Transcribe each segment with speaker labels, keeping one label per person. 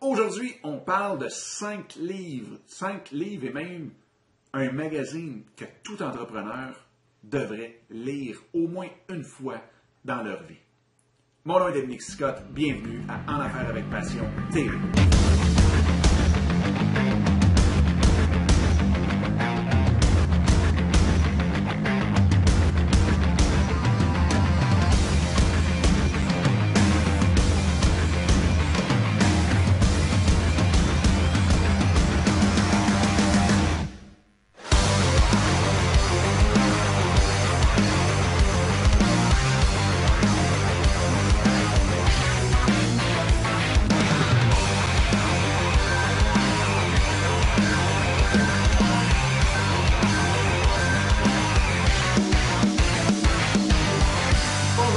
Speaker 1: Aujourd'hui, on parle de cinq livres, cinq livres et même un magazine que tout entrepreneur devrait lire au moins une fois dans leur vie. Mon nom est Dominique Scott, bienvenue à En Affaires avec Passion TV.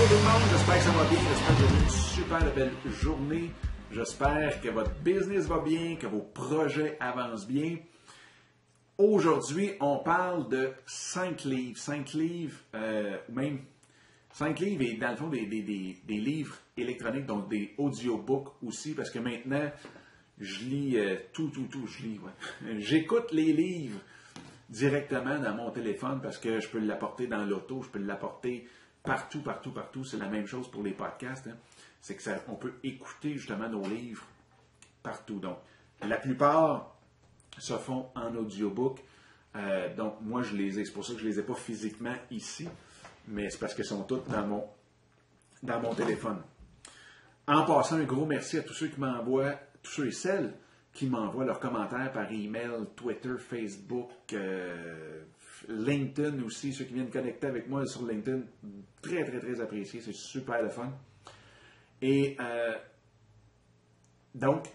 Speaker 1: Bonjour tout le monde, j'espère que ça va bien, j'espère que vous avez une super belle journée, j'espère que votre business va bien, que vos projets avancent bien. Aujourd'hui, on parle de 5 livres, 5 livres, euh, ou même 5 livres et dans le fond des, des- des- livres électroniques, donc des audiobooks aussi, parce que maintenant, je lis euh, tout, tout, tout, je lis. J'écoute les livres directement dans mon téléphone parce que je peux l'apporter dans l'auto, je peux l'apporter partout, partout, partout. C'est la même chose pour les podcasts. hein. C'est que ça, on peut écouter justement nos livres partout. Donc, la plupart se font en audiobook. Euh, donc, moi, je les ai. C'est pour ça que je les ai pas physiquement ici, mais c'est parce qu'elles sont toutes dans mon, dans mon téléphone. En passant, un gros merci à tous ceux qui m'envoient, tous ceux et celles qui m'envoient leurs commentaires par email, Twitter, Facebook, euh, LinkedIn aussi, ceux qui viennent connecter avec moi sur LinkedIn. Très, très, très apprécié. C'est super le fun. Et euh, donc,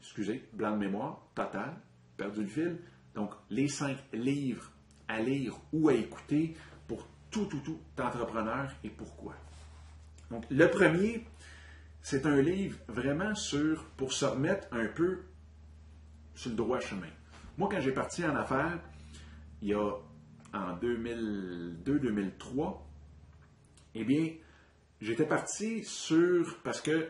Speaker 1: excusez, blanc de mémoire, total, perdu le fil. Donc, les cinq livres à lire ou à écouter pour tout, tout, tout entrepreneur et pourquoi. Donc, le premier, c'est un livre vraiment sur, pour se remettre un peu sur le droit chemin. Moi, quand j'ai parti en affaires, il y a en 2002-2003, eh bien, j'étais parti sur, parce que,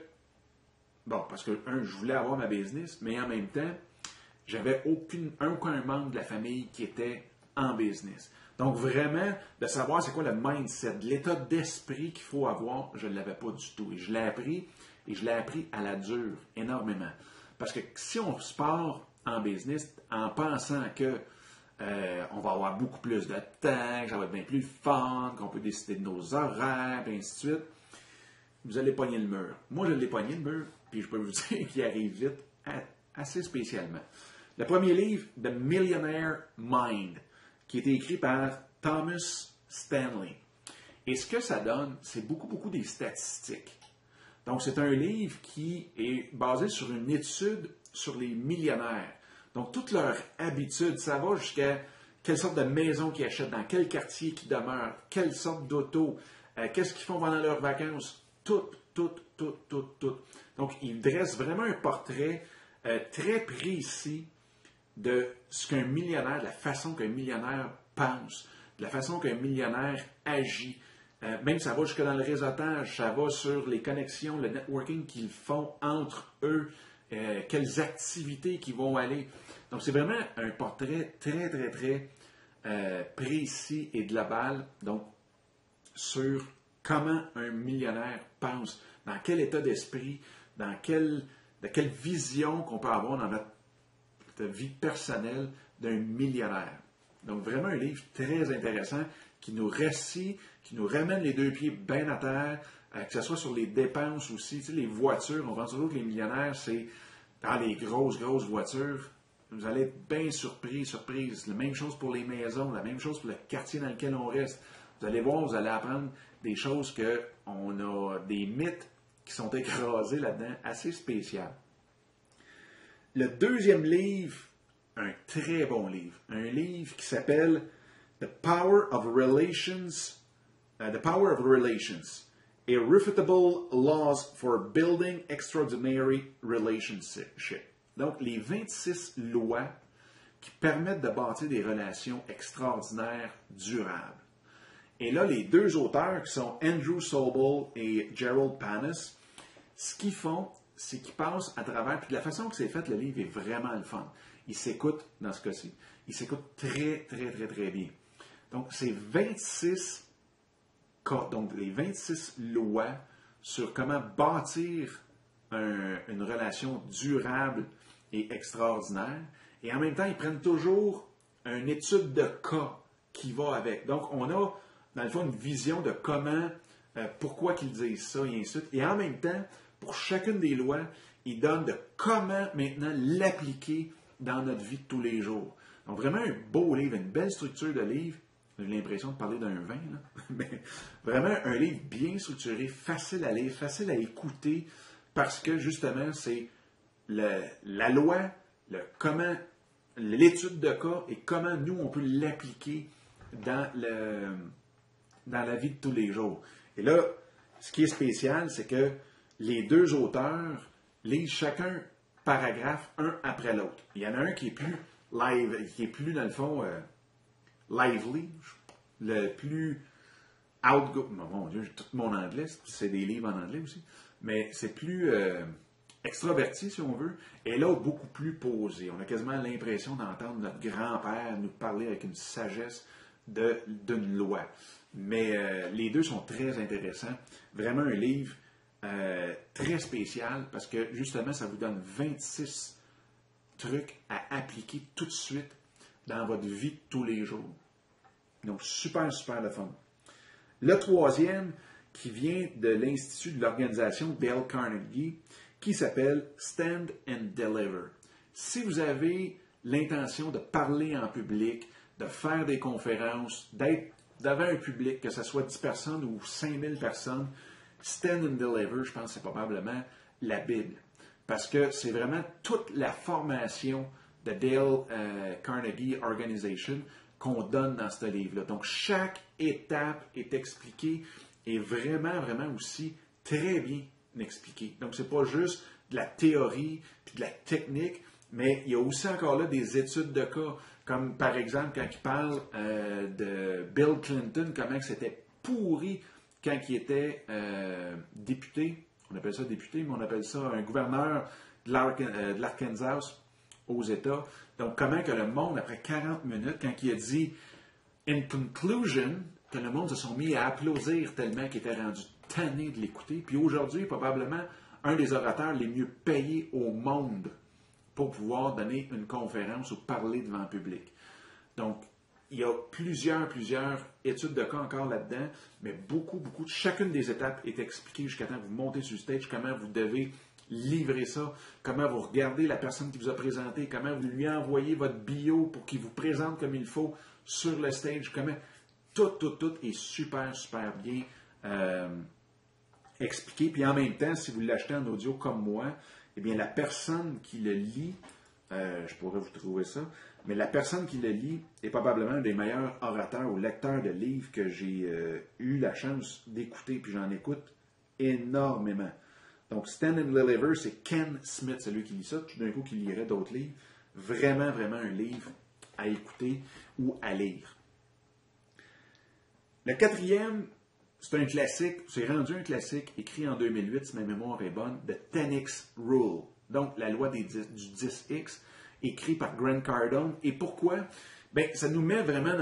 Speaker 1: bon, parce que, un, je voulais avoir ma business, mais en même temps, j'avais aucune, aucun membre de la famille qui était en business. Donc, vraiment, de savoir c'est quoi le mindset, l'état d'esprit qu'il faut avoir, je ne l'avais pas du tout. Et je l'ai appris, et je l'ai appris à la dure, énormément. Parce que si on se part en business en pensant que euh, on va avoir beaucoup plus de temps, que ça va être bien plus fun, qu'on peut décider de nos horaires, et ainsi de suite, vous allez pogner le mur. Moi, je l'ai pogné le mur, puis je peux vous dire qu'il arrive vite, assez spécialement. Le premier livre, The Millionaire Mind, qui a été écrit par Thomas Stanley. Et ce que ça donne, c'est beaucoup, beaucoup des statistiques. Donc, c'est un livre qui est basé sur une étude sur les millionnaires. Donc, toutes leurs habitudes, ça va jusqu'à quelle sorte de maison qu'ils achètent, dans quel quartier qu'ils demeurent, quelle sorte d'auto, euh, qu'est-ce qu'ils font pendant leurs vacances, tout, tout, tout, tout, tout. Donc, il dresse vraiment un portrait euh, très précis de ce qu'un millionnaire, de la façon qu'un millionnaire pense, de la façon qu'un millionnaire agit. Euh, même ça va jusque dans le réseautage, ça va sur les connexions, le networking qu'ils font entre eux, euh, quelles activités qu'ils vont aller. Donc c'est vraiment un portrait très, très, très euh, précis et global. Donc sur comment un millionnaire pense, dans quel état d'esprit, dans quelle, de quelle vision qu'on peut avoir dans notre vie personnelle d'un millionnaire. Donc vraiment un livre très intéressant qui nous récit, qui nous ramène les deux pieds bien à terre, euh, que ce soit sur les dépenses aussi, les voitures, on pense toujours que les millionnaires, c'est dans les grosses, grosses voitures. Vous allez être bien surpris, surprise. La même chose pour les maisons, la même chose pour le quartier dans lequel on reste. Vous allez voir, vous allez apprendre des choses que on a des mythes qui sont écrasés là-dedans, assez spécial. Le deuxième livre, un très bon livre, un livre qui s'appelle The Power of Relations, uh, The Power of Relations, Irrefutable Laws for Building Extraordinary Relationships. Donc, les 26 lois qui permettent de bâtir des relations extraordinaires, durables. Et là, les deux auteurs, qui sont Andrew Sobel et Gerald Panis, ce qu'ils font, c'est qu'il passe à travers, puis de la façon que c'est fait, le livre est vraiment le fun. Il s'écoute, dans ce cas-ci, il s'écoute très, très, très, très bien. Donc, c'est 26 donc les 26 lois sur comment bâtir une relation durable et extraordinaire. Et en même temps, ils prennent toujours une étude de cas qui va avec. Donc, on a, dans le fond, une vision de comment, euh, pourquoi qu'ils disent ça, et ainsi de suite. Et en même temps, pour chacune des lois, ils donnent de comment maintenant l'appliquer dans notre vie de tous les jours. Donc, vraiment un beau livre, une belle structure de livre. J'ai l'impression de parler d'un vin, là. mais vraiment un livre bien structuré, facile à lire, facile à écouter, parce que justement, c'est la loi, le comment, l'étude de cas et comment nous, on peut l'appliquer dans, dans la vie de tous les jours. Et là, ce qui est spécial, c'est que les deux auteurs lisent chacun paragraphe un après l'autre. Il y en a un qui est plus live, qui est plus, dans le fond, euh, lively, le plus outgo... Mon Dieu, tout mon anglais, c'est des livres en anglais aussi, mais c'est plus euh, extraverti, si on veut, et là, beaucoup plus posé. On a quasiment l'impression d'entendre notre grand-père nous parler avec une sagesse d'une loi. Mais euh, les deux sont très intéressants. Vraiment un livre euh, très spécial parce que justement, ça vous donne 26 trucs à appliquer tout de suite dans votre vie de tous les jours. Donc, super, super le fun. Le troisième, qui vient de l'Institut de l'organisation Dale Carnegie, qui s'appelle Stand and Deliver. Si vous avez l'intention de parler en public, de faire des conférences, d'être devant un public, que ce soit 10 personnes ou 5000 personnes, Stand and Deliver, je pense que c'est probablement la Bible. Parce que c'est vraiment toute la formation de Dale euh, Carnegie Organization qu'on donne dans ce livre-là. Donc, chaque étape est expliquée et vraiment, vraiment aussi très bien expliquée. Donc, ce n'est pas juste de la théorie puis de la technique, mais il y a aussi encore là des études de cas, comme par exemple quand il parle euh, de Bill Clinton, comment c'était pourri quand il était euh, député. On appelle ça député, mais on appelle ça un gouverneur de l'Arkansas aux États. Donc, comment que le monde, après 40 minutes, quand il a dit In conclusion, que le monde se sont mis à applaudir tellement qu'il était rendu tanné de l'écouter. Puis aujourd'hui, probablement un des orateurs les mieux payés au monde pour pouvoir donner une conférence ou parler devant le public. Donc, il y a plusieurs, plusieurs études de cas encore là-dedans, mais beaucoup, beaucoup, chacune des étapes est expliquée jusqu'à temps que vous montez sur le stage, comment vous devez livrer ça, comment vous regardez la personne qui vous a présenté, comment vous lui envoyez votre bio pour qu'il vous présente comme il faut sur le stage, comment? Tout, tout, tout est super, super bien euh, expliqué. Puis en même temps, si vous l'achetez en audio comme moi, eh bien la personne qui le lit, euh, je pourrais vous trouver ça, mais la personne qui le lit est probablement un des meilleurs orateurs ou lecteurs de livres que j'ai euh, eu la chance d'écouter, puis j'en écoute énormément. Donc, Stand and Deliver, c'est Ken Smith, celui qui lit ça. Tout d'un coup, qui lirait d'autres livres. Vraiment, vraiment un livre à écouter ou à lire. Le quatrième, c'est un classique, c'est rendu un classique, écrit en 2008, si ma mémoire est bonne, The 10X Rule. Donc, la loi des du 10X, écrit par Grant Cardone. Et pourquoi? Bien, ça nous met vraiment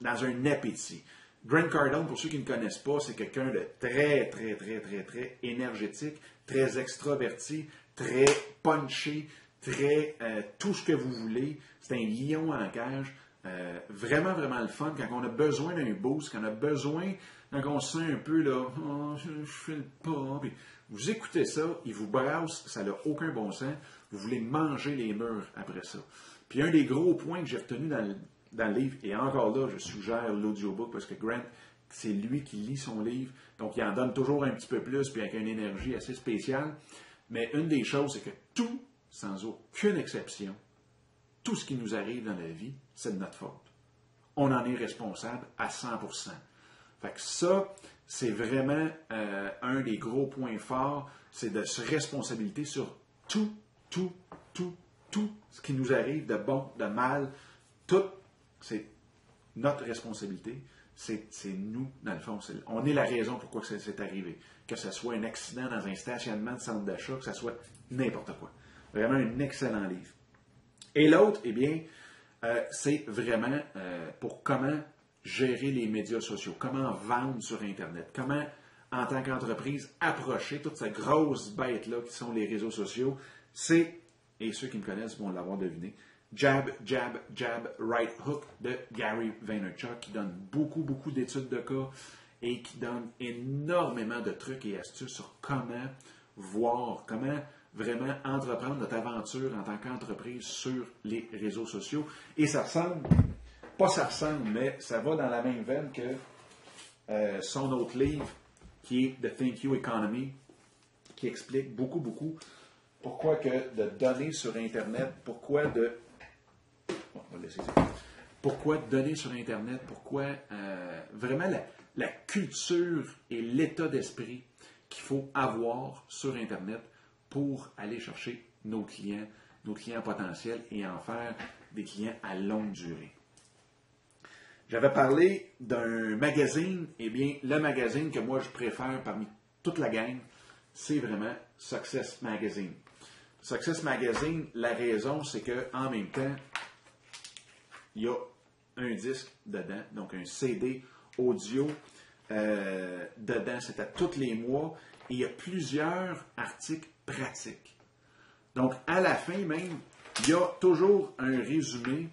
Speaker 1: dans un appétit. Grant Cardone, pour ceux qui ne connaissent pas, c'est quelqu'un de très, très, très, très, très énergétique, très extraverti, très punché, très euh, tout ce que vous voulez. C'est un lion en cage. Euh, vraiment, vraiment le fun. Quand on a besoin d'un boost, quand on a besoin, quand on se sent un peu là, oh, je, ne fais pas. vous écoutez ça, il vous brasse, ça n'a aucun bon sens. Vous voulez manger les murs après ça. Puis un des gros points que j'ai retenu dans le, dans le livre. Et encore là, je suggère l'audiobook parce que Grant, c'est lui qui lit son livre. Donc, il en donne toujours un petit peu plus, puis avec une énergie assez spéciale. Mais une des choses, c'est que tout, sans aucune exception, tout ce qui nous arrive dans la vie, c'est de notre faute. On en est responsable à 100%. Fait que ça, c'est vraiment euh, un des gros points forts, c'est de se responsabiliser sur tout, tout, tout, tout ce qui nous arrive de bon, de mal, tout c'est notre responsabilité. c'est nous, dans le fond. on est la raison pourquoi c'est arrivé. Que ce soit un accident dans un stationnement de centre d'achat, que ce soit n'importe quoi. Vraiment un excellent livre. Et l'autre, eh bien, euh, c'est vraiment euh, pour comment gérer les médias sociaux, comment vendre sur Internet, comment, en tant qu'entreprise, approcher toute cette grosse bête-là qui sont les réseaux sociaux. C'est, et ceux qui me connaissent vont l'avoir deviné, Jab, Jab, Jab, Right Hook de Gary Vaynerchuk, qui donne beaucoup, beaucoup d'études de cas et qui donne énormément de trucs et astuces sur comment voir, comment vraiment entreprendre notre aventure en tant qu'entreprise sur les réseaux sociaux. Et ça ressemble, pas ça ressemble, mais ça va dans la même veine que euh, son autre livre qui est The Thank You Economy, qui explique beaucoup, beaucoup pourquoi que de donner sur Internet, pourquoi de pourquoi donner sur Internet? Pourquoi euh, vraiment la, culture et l'état d'esprit qu'il faut avoir sur Internet pour aller chercher nos clients, nos clients potentiels et en faire des clients à longue durée? J'avais parlé d'un magazine, eh bien, le magazine que moi je préfère parmi toute la gang, c'est vraiment Success Magazine. Success Magazine, la raison, c'est que en même temps, il y a un disque dedans, donc un CD audio euh, dedans. C'est à tous les mois. Et il y a plusieurs articles pratiques. Donc, à la fin même, il y a toujours un résumé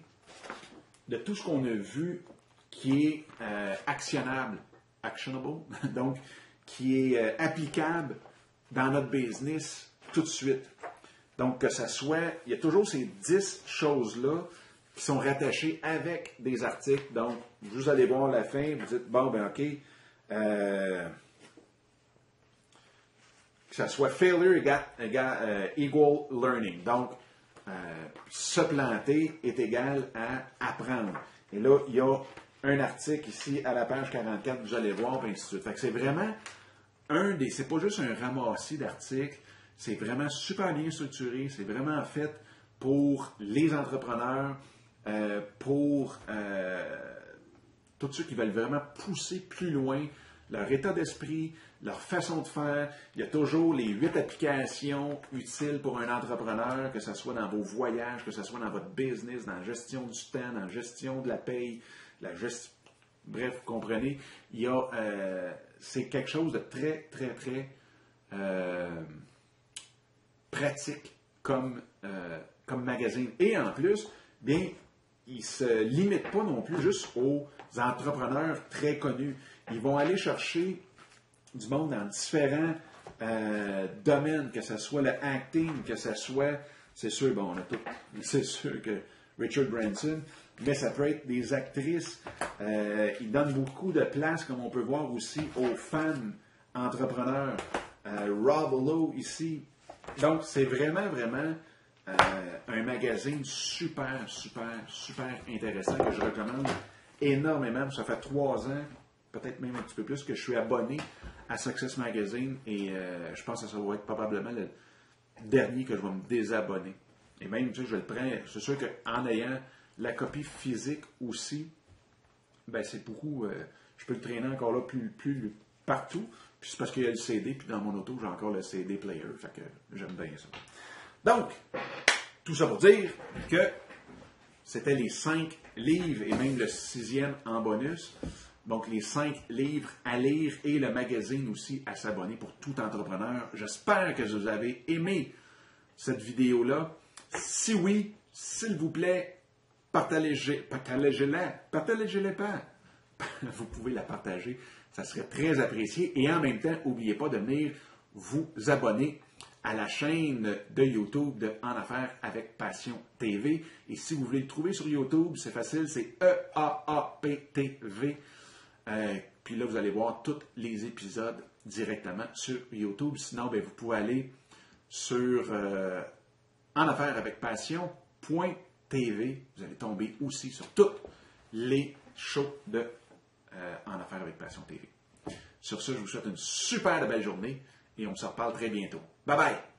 Speaker 1: de tout ce qu'on a vu qui est euh, actionnable, actionable, donc qui est euh, applicable dans notre business tout de suite. Donc, que ce soit, il y a toujours ces 10 choses-là qui sont rattachés avec des articles. Donc, vous allez voir la fin, vous dites, bon, ben OK, euh, que ça soit failure égale, euh, equal learning. Donc, euh, se planter est égal à apprendre. Et là, il y a un article ici à la page 44, vous allez voir, et ainsi de suite. Fait que c'est vraiment un des. C'est pas juste un ramassis d'articles, c'est vraiment super bien structuré, c'est vraiment fait pour les entrepreneurs, euh, pour euh, tous ceux qui veulent vraiment pousser plus loin leur état d'esprit, leur façon de faire. Il y a toujours les huit applications utiles pour un entrepreneur, que ce soit dans vos voyages, que ce soit dans votre business, dans la gestion du temps, dans la gestion de la paye, la gestion. Bref, vous comprenez, il y a, euh, c'est quelque chose de très, très, très pratique comme, comme magazine. Et en plus, bien, ils ne se limitent pas non plus juste aux entrepreneurs très connus. Ils vont aller chercher du monde dans différents euh, domaines, que ce soit le acting, que ce soit, c'est sûr, bon, c'est sûr que Richard Branson, mais ça peut être des actrices. Euh, ils donnent beaucoup de place, comme on peut voir aussi, aux femmes entrepreneurs. Euh, Rob Lowe ici. Donc, c'est vraiment, vraiment euh, un magazine super, super, super intéressant que je recommande énormément. Ça fait trois ans, peut-être même un petit peu plus, que je suis abonné à Success Magazine et euh, je pense que ça va être probablement le dernier que je vais me désabonner. Et même, tu sais, je le prends, c'est sûr qu'en ayant la copie physique aussi, ben c'est beaucoup, euh, je peux le traîner encore là plus, plus partout. Puis c'est parce qu'il y a le CD, puis dans mon auto, j'ai encore le CD player. Fait que j'aime bien ça. Donc, tout ça pour dire que c'était les cinq livres et même le sixième en bonus. Donc, les cinq livres à lire et le magazine aussi à s'abonner pour tout entrepreneur. J'espère que vous avez aimé cette vidéo-là. Si oui, s'il vous plaît, partagez-la. Partagez-la pas. Vous pouvez la partager. Ça serait très apprécié. Et en même temps, n'oubliez pas de venir vous abonner à la chaîne de YouTube de En Affaires avec Passion TV. Et si vous voulez le trouver sur YouTube, c'est facile, c'est E-A-A-P-T-V. Euh, puis là, vous allez voir tous les épisodes directement sur YouTube. Sinon, ben, vous pouvez aller sur euh, En Affaires avec Passion.tv. Vous allez tomber aussi sur tous les shows de euh, En Affaires avec Passion TV. Sur ce, je vous souhaite une super belle journée et on se reparle très bientôt. Bye bye!